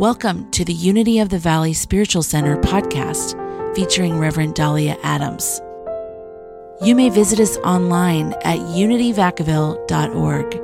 Welcome to the Unity of the Valley Spiritual Center podcast featuring Reverend Dahlia Adams. You may visit us online at unityvacaville.org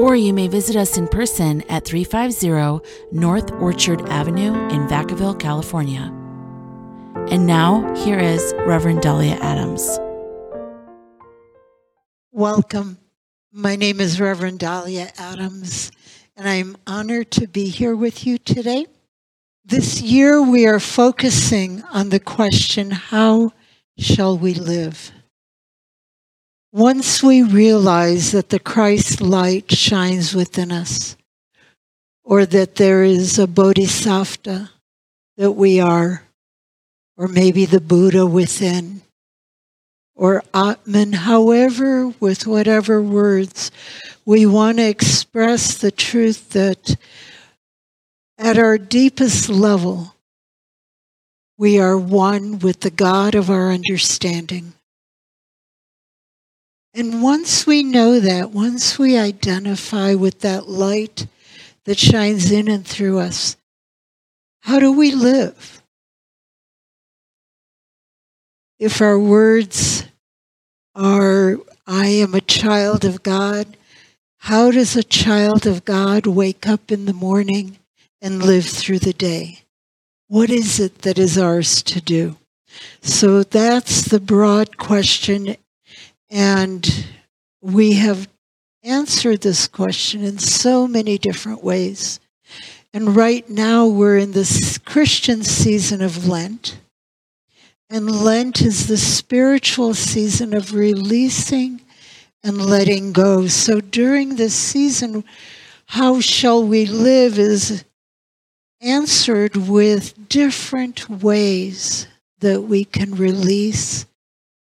or you may visit us in person at 350 North Orchard Avenue in Vacaville, California. And now, here is Reverend Dahlia Adams. Welcome. My name is Reverend Dahlia Adams, and I'm honored to be here with you today. This year, we are focusing on the question how shall we live? Once we realize that the Christ light shines within us, or that there is a bodhisattva that we are, or maybe the Buddha within, or Atman, however, with whatever words, we want to express the truth that at our deepest level, we are one with the God of our understanding. And once we know that, once we identify with that light that shines in and through us, how do we live? If our words are, I am a child of God, how does a child of God wake up in the morning and live through the day? What is it that is ours to do? So that's the broad question. And we have answered this question in so many different ways. And right now we're in this Christian season of Lent. And Lent is the spiritual season of releasing and letting go. So during this season, how shall we live is answered with different ways that we can release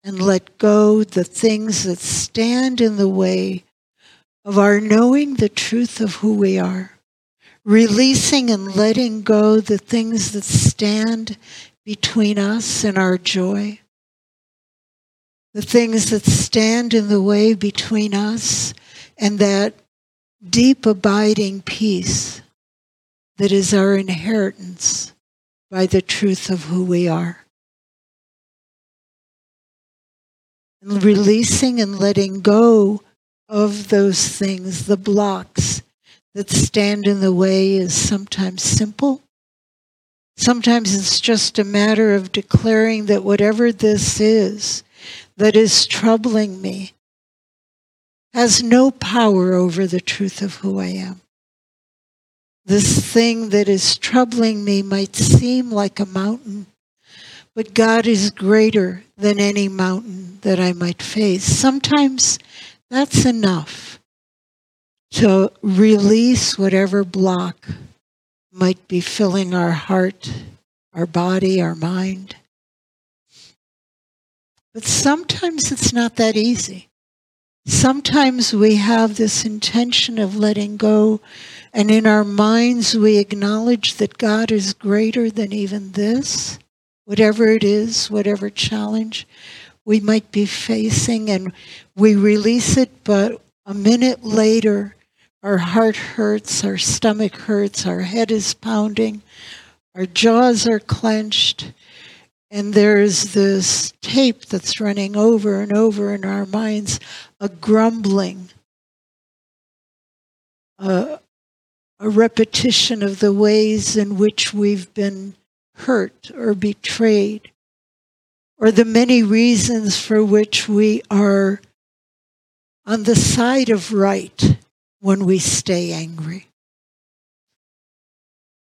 and let go the things that stand in the way of our knowing the truth of who we are. Releasing and letting go the things that stand between us and our joy, the things that stand in the way between us and that deep abiding peace that is our inheritance by the truth of who we are. And releasing and letting go of those things, the blocks that stand in the way, is sometimes simple Sometimes it's just a matter of declaring that whatever this is that is troubling me has no power over the truth of who I am. This thing that is troubling me might seem like a mountain, but God is greater than any mountain that I might face. Sometimes that's enough to release whatever block might be filling our heart, our body, our mind. But sometimes it's not that easy. Sometimes we have this intention of letting go, and in our minds we acknowledge that God is greater than even this, whatever it is, whatever challenge we might be facing, and we release it, but a minute later, our heart hurts, our stomach hurts, our head is pounding, our jaws are clenched, and there's this tape that's running over and over in our minds, a grumbling, a, a repetition of the ways in which we've been hurt or betrayed, or the many reasons for which we are on the side of right when we stay angry.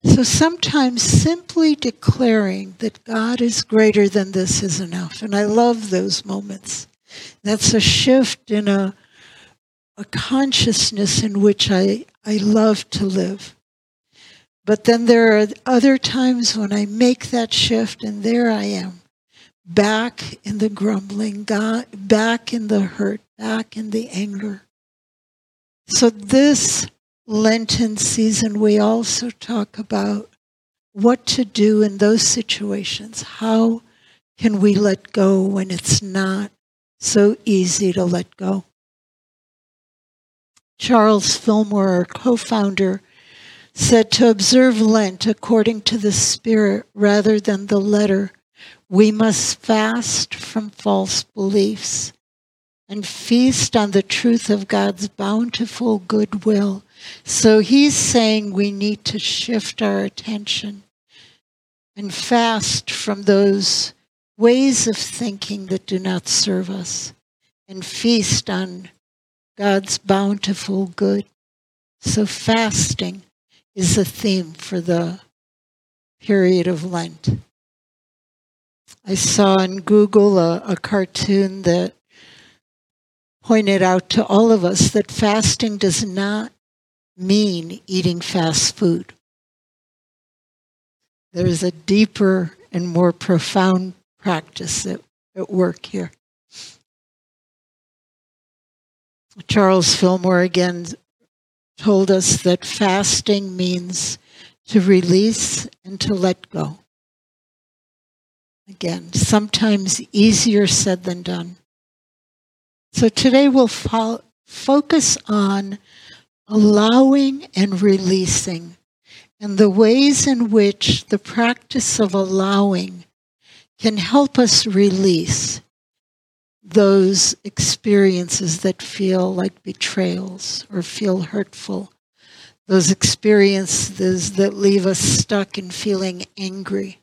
So sometimes simply declaring that God is greater than this is enough. And I love those moments. That's a shift in a, a consciousness in which I, I love to live. But then there are other times when I make that shift, and there I am, back in the grumbling, back in the hurt, back in the anger. So, this Lenten season, we also talk about what to do in those situations. How can we let go when it's not so easy to let go? Charles Fillmore, our co founder, said to observe Lent according to the Spirit rather than the letter, we must fast from false beliefs and feast on the truth of God's bountiful goodwill. So he's saying we need to shift our attention and fast from those ways of thinking that do not serve us and feast on God's bountiful good. So fasting is a theme for the period of Lent. I saw on Google a, a, cartoon that pointed out to all of us that fasting does not mean eating fast food. There's a deeper and more profound practice at, at work here. Charles Fillmore again told us that fasting means to release and to let go. Again, sometimes easier said than done. So today we'll fo- focus on allowing and releasing and the ways in which the practice of allowing can help us release those experiences that feel like betrayals or feel hurtful, those experiences that leave us stuck in feeling angry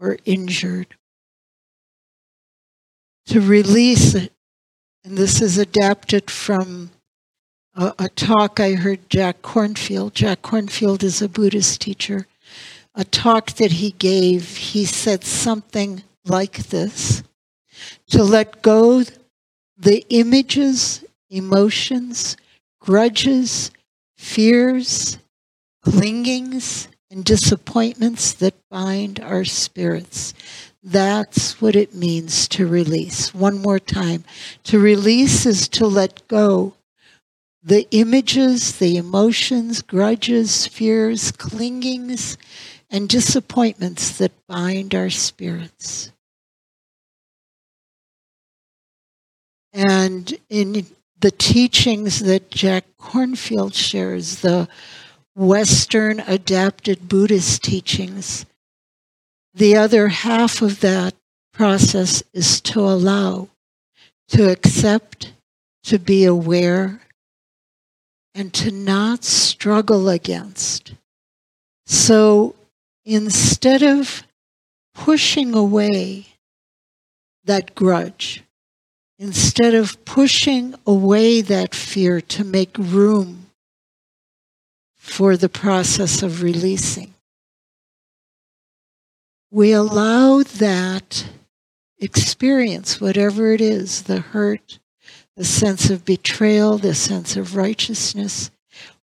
or injured. To release it, and this is adapted from a, a talk I heard Jack Kornfield. Jack Kornfield is a Buddhist teacher. A talk that he gave, he said something like this to let go the images, emotions, grudges, fears, clingings, and disappointments that bind our spirits. That's what it means to release. One more time. To release is to let go the images, the emotions, grudges, fears, clingings, and disappointments that bind our spirits. And in the teachings that Jack Kornfield shares, the Western adapted Buddhist teachings, the other half of that process is to allow, to accept, to be aware, and to not struggle against. So instead of pushing away that grudge, instead of pushing away that fear to make room for the process of releasing. We allow that experience, whatever it is, the hurt, the sense of betrayal, the sense of righteousness,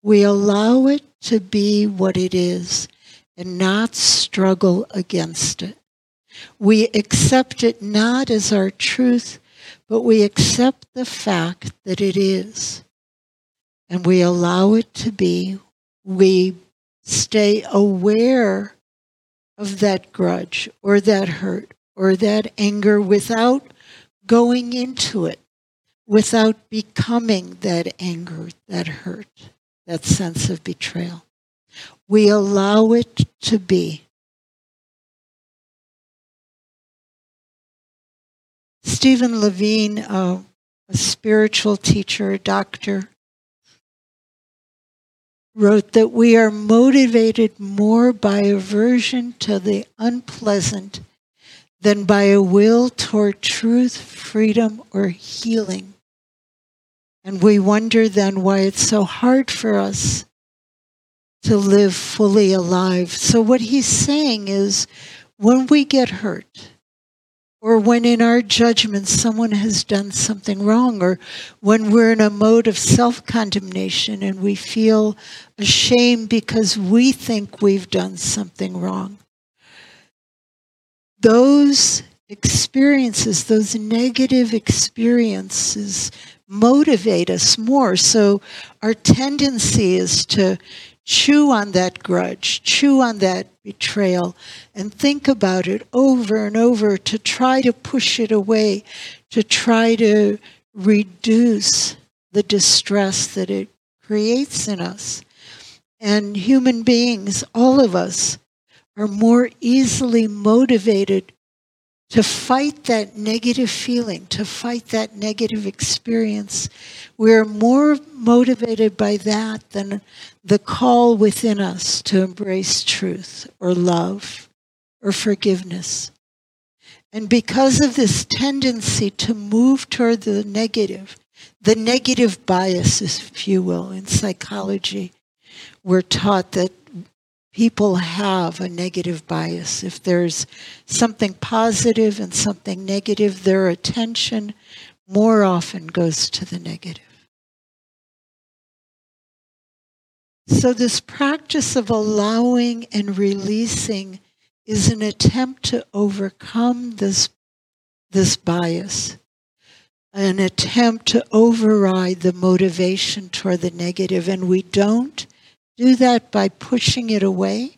we allow it to be what it is and not struggle against it. We accept it not as our truth, but we accept the fact that it is. And we allow it to be. We stay aware of that grudge or that hurt or that anger without going into it, without becoming that anger, that hurt, that sense of betrayal. We allow it to be. Stephen Levine, uh, a spiritual teacher, a doctor, wrote that we are motivated more by aversion to the unpleasant than by a will toward truth, freedom, or healing. And we wonder then why it's so hard for us to live fully alive. So, what he's saying is when we get hurt, or when in our judgment someone has done something wrong, or when we're in a mode of self condemnation and we feel ashamed because we think we've done something wrong. Those experiences, those negative experiences, motivate us more. So our tendency is to chew on that grudge, chew on that betrayal, and think about it over and over to try to push it away, to try to reduce the distress that it creates in us. And human beings, all of us, are more easily motivated to fight that negative feeling, to fight that negative experience. We're more motivated by that than the call within us to embrace truth or love or forgiveness. And because of this tendency to move toward the negative, the negative biases, if you will, in psychology, we're taught that people have a negative bias. If there's something positive and something negative, their attention more often goes to the negative. So, this practice of allowing and releasing is an attempt to overcome this, this bias, an attempt to override the motivation toward the negative, and we don't do that by pushing it away.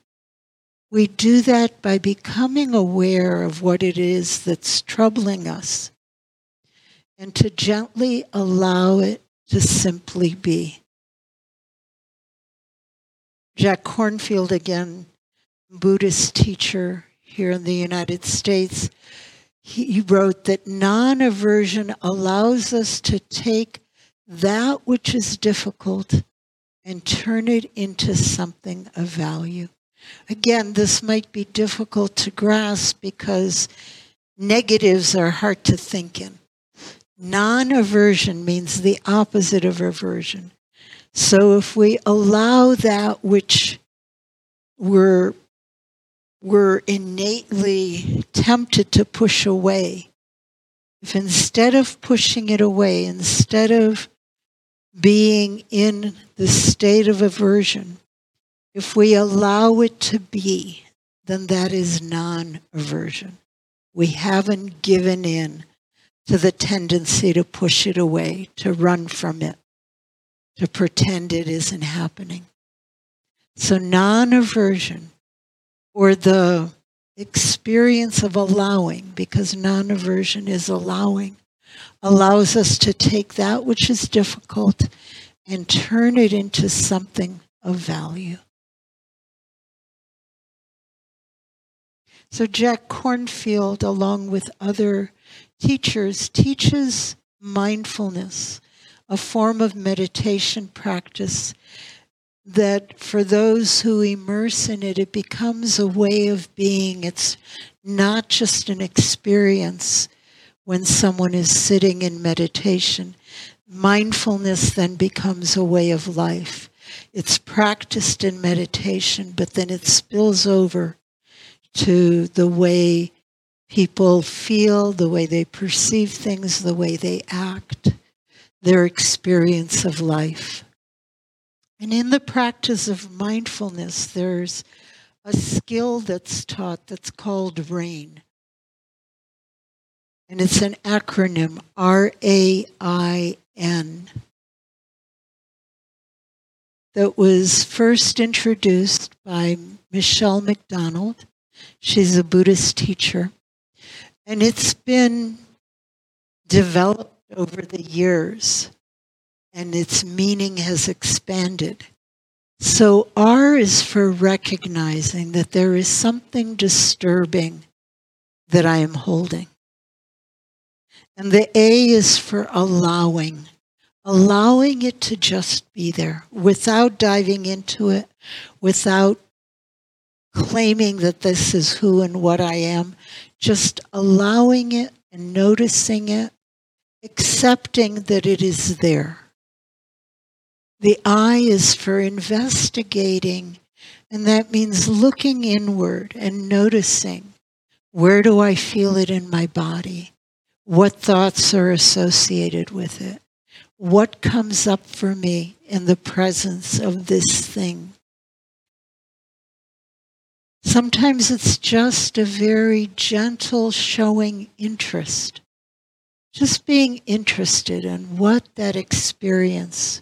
We do that by becoming aware of what it is that's troubling us and to gently allow it to simply be. Jack Kornfield, again, Buddhist teacher here in the United States, he wrote that non aversion allows us to take that which is difficult and turn it into something of value. Again, this might be difficult to grasp because negatives are hard to think in. Non aversion means the opposite of aversion. So if we allow that which we're, we're innately tempted to push away, if instead of pushing it away, instead of being in the state of aversion, if we allow it to be, then that is non aversion. We haven't given in to the tendency to push it away, to run from it, to pretend it isn't happening. So, non aversion, or the experience of allowing, because non aversion is allowing, allows us to take that which is difficult and turn it into something of value. So, Jack Kornfield, along with other teachers, teaches mindfulness, a form of meditation practice that for those who immerse in it, it becomes a way of being. It's not just an experience, when someone is sitting in meditation. Mindfulness then becomes a way of life. It's practiced in meditation, but then it spills over to the way people feel, the way they perceive things, the way they act, their experience of life. And in the practice of mindfulness, there's a skill that's taught that's called RAIN and it's an acronym R A I N that was first introduced by Michelle McDonald. She's a Buddhist teacher, and it's been developed over the years, and its meaning has expanded. So, R is for recognizing that there is something disturbing that I am holding. And the A is for allowing, allowing it to just be there without diving into it, without claiming that this is who and what I am, just allowing it and noticing it, accepting that it is there. The I is for investigating, and that means looking inward and noticing where do I feel it in my body? What thoughts are associated with it? What comes up for me in the presence of this thing? Sometimes it's just a very gentle showing interest, just being interested in what that experience,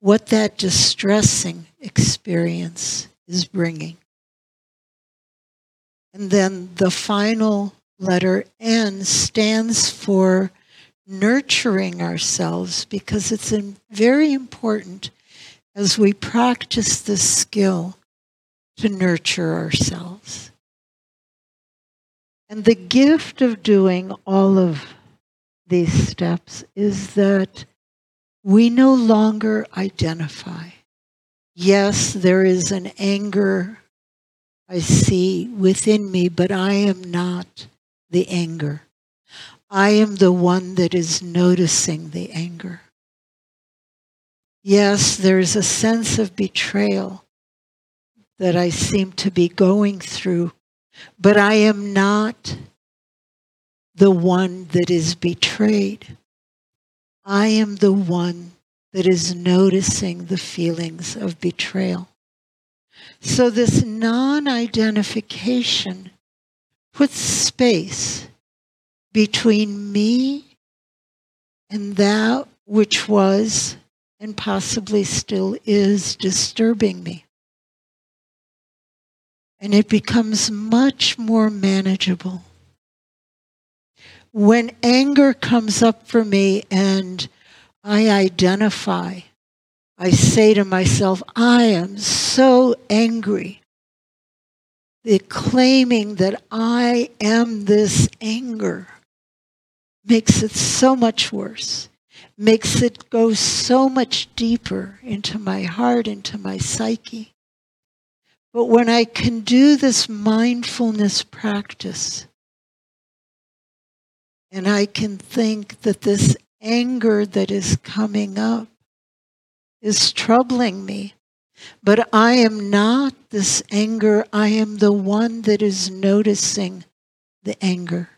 what that distressing experience is bringing. And then the final letter N stands for nurturing ourselves because it's very important as we practice the skill to nurture ourselves. And the gift of doing all of these steps is that we no longer identify. Yes, there is an anger I see within me, but I am not the anger. I am the one that is noticing the anger. Yes, there's a sense of betrayal that I seem to be going through, but I am not the one that is betrayed. I am the one that is noticing the feelings of betrayal. So, this non identification puts space between me and that which was and possibly still is disturbing me. And it becomes much more manageable. When anger comes up for me and I identify, I say to myself, I am so angry. The claiming that I am this anger makes it so much worse, makes it go so much deeper into my heart, into my psyche. But when I can do this mindfulness practice, and I can think that this anger that is coming up is troubling me, but I am not this anger, I am the one that is noticing the anger.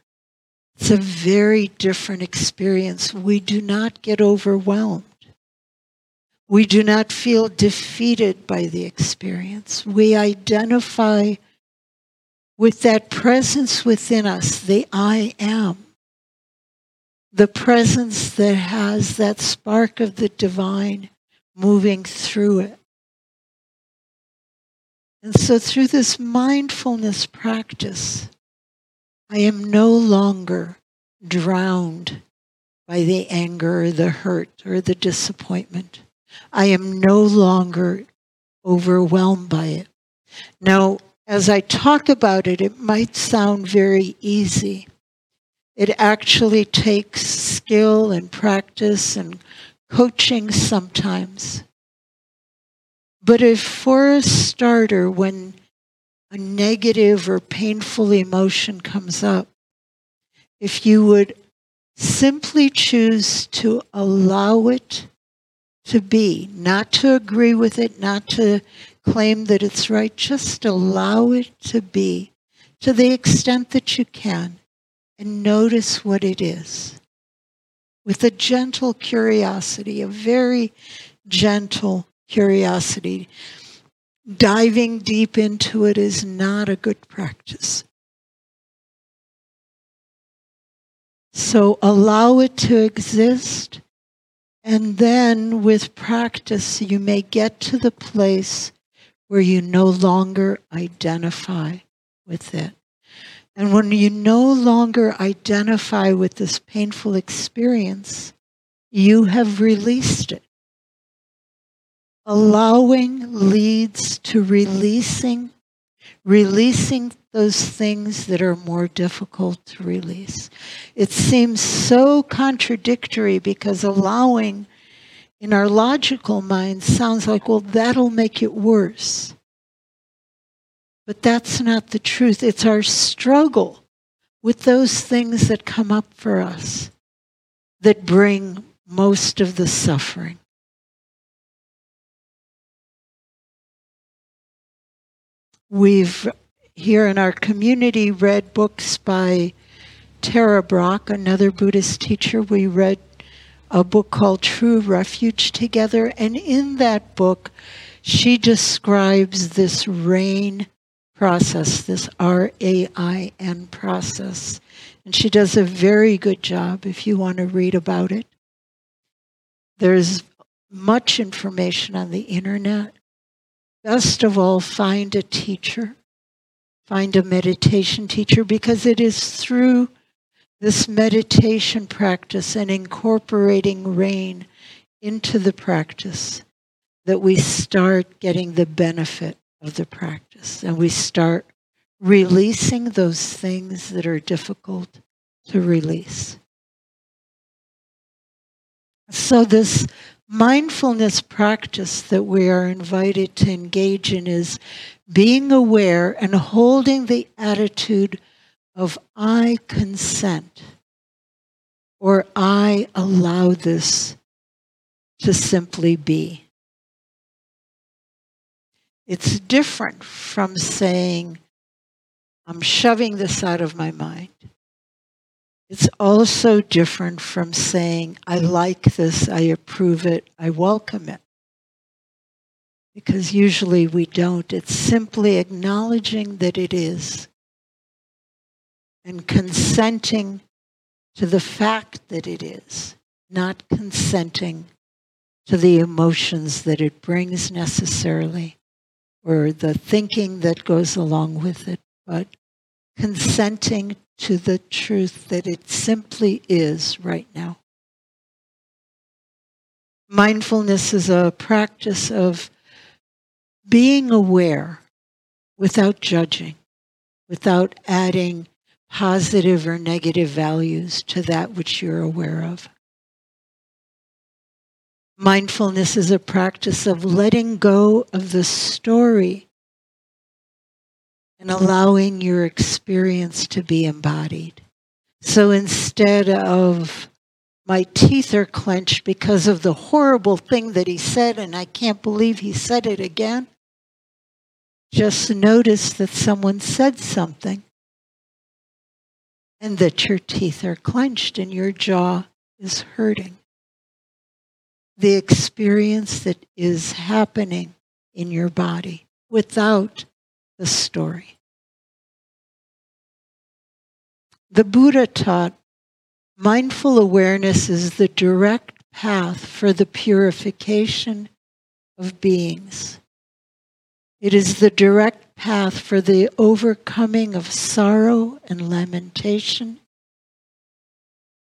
It's a very different experience. We do not get overwhelmed. We do not feel defeated by the experience. We identify with that presence within us, the I am, the presence that has that spark of the divine moving through it. And so, through this mindfulness practice, I am no longer drowned by the anger or the hurt or the disappointment. I am no longer overwhelmed by it. Now, as I talk about it, it might sound very easy. It actually takes skill and practice and coaching sometimes. But if for a starter, when a negative or painful emotion comes up, if you would simply choose to allow it to be, not to agree with it, not to claim that it's right, just allow it to be to the extent that you can and notice what it is. With a gentle curiosity, a very gentle curiosity diving deep into it is not a good practice. So allow it to exist, and then with practice, you may get to the place where you no longer identify with it. And when you no longer identify with this painful experience, you have released it. Allowing leads to releasing, releasing those things that are more difficult to release. It seems so contradictory because allowing in our logical mind sounds like, well, that'll make it worse. But that's not the truth. It's our struggle with those things that come up for us that bring most of the suffering. We've here in our community read books by Tara Brach, another Buddhist teacher. We read a book called True Refuge together, and in that book, she describes this rain process, this R A I N process. And she does a very good job if you want to read about it. There's much information on the internet. Best of all, find a teacher, find a meditation teacher, because it is through this meditation practice and incorporating rain into the practice that we start getting the benefit of the practice and we start releasing those things that are difficult to release. So, this mindfulness practice that we are invited to engage in is being aware and holding the attitude of I consent or I allow this to simply be. It's different from saying, I'm shoving this out of my mind. It's also different from saying, I like this, I approve it, I welcome it. Because usually we don't. It's simply acknowledging that it is and consenting to the fact that it is, not consenting to the emotions that it brings necessarily or the thinking that goes along with it, but consenting to the truth that it simply is right now. Mindfulness is a practice of being aware without judging, without adding positive or negative values to that which you're aware of. Mindfulness is a practice of letting go of the story and allowing your experience to be embodied. So instead of my teeth are clenched because of the horrible thing that he said, and I can't believe he said it again, just notice that someone said something and that your teeth are clenched and your jaw is hurting. The experience that is happening in your body without the story. The Buddha taught mindful awareness is the direct path for the purification of beings. It is the direct path for the overcoming of sorrow and lamentation.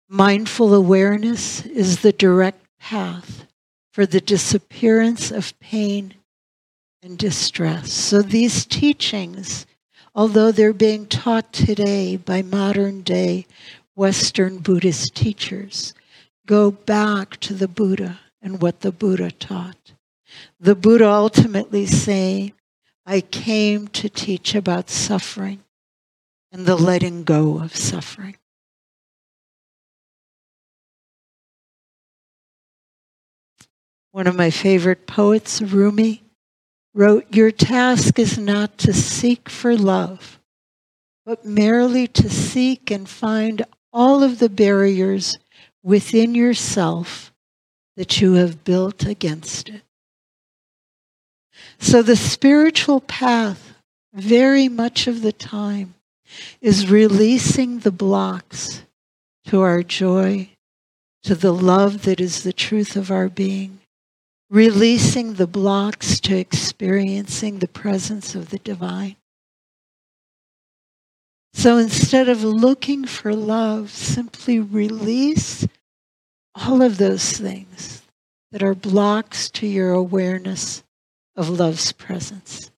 Mindful awareness is the direct path for the disappearance of pain and distress. So these teachings, although they're being taught today by modern day Western Buddhist teachers, go back to the Buddha and what the Buddha taught. The Buddha ultimately saying, I came to teach about suffering and the letting go of suffering. One of my favorite poets, Rumi, wrote, Your task is not to seek for love, but merely to seek and find all of the barriers within yourself that you have built against it. So the spiritual path, very much of the time, is releasing the blocks to our joy, to the love that is the truth of our being, releasing the blocks to experiencing the presence of the divine. So instead of looking for love, simply release all of those things that are blocks to your awareness of love's presence.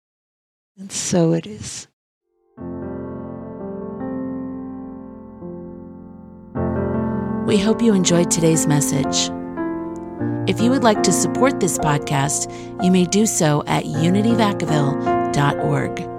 And so it is. We hope you enjoyed today's message. If you would like to support this podcast, you may do so at unityvacaville.org.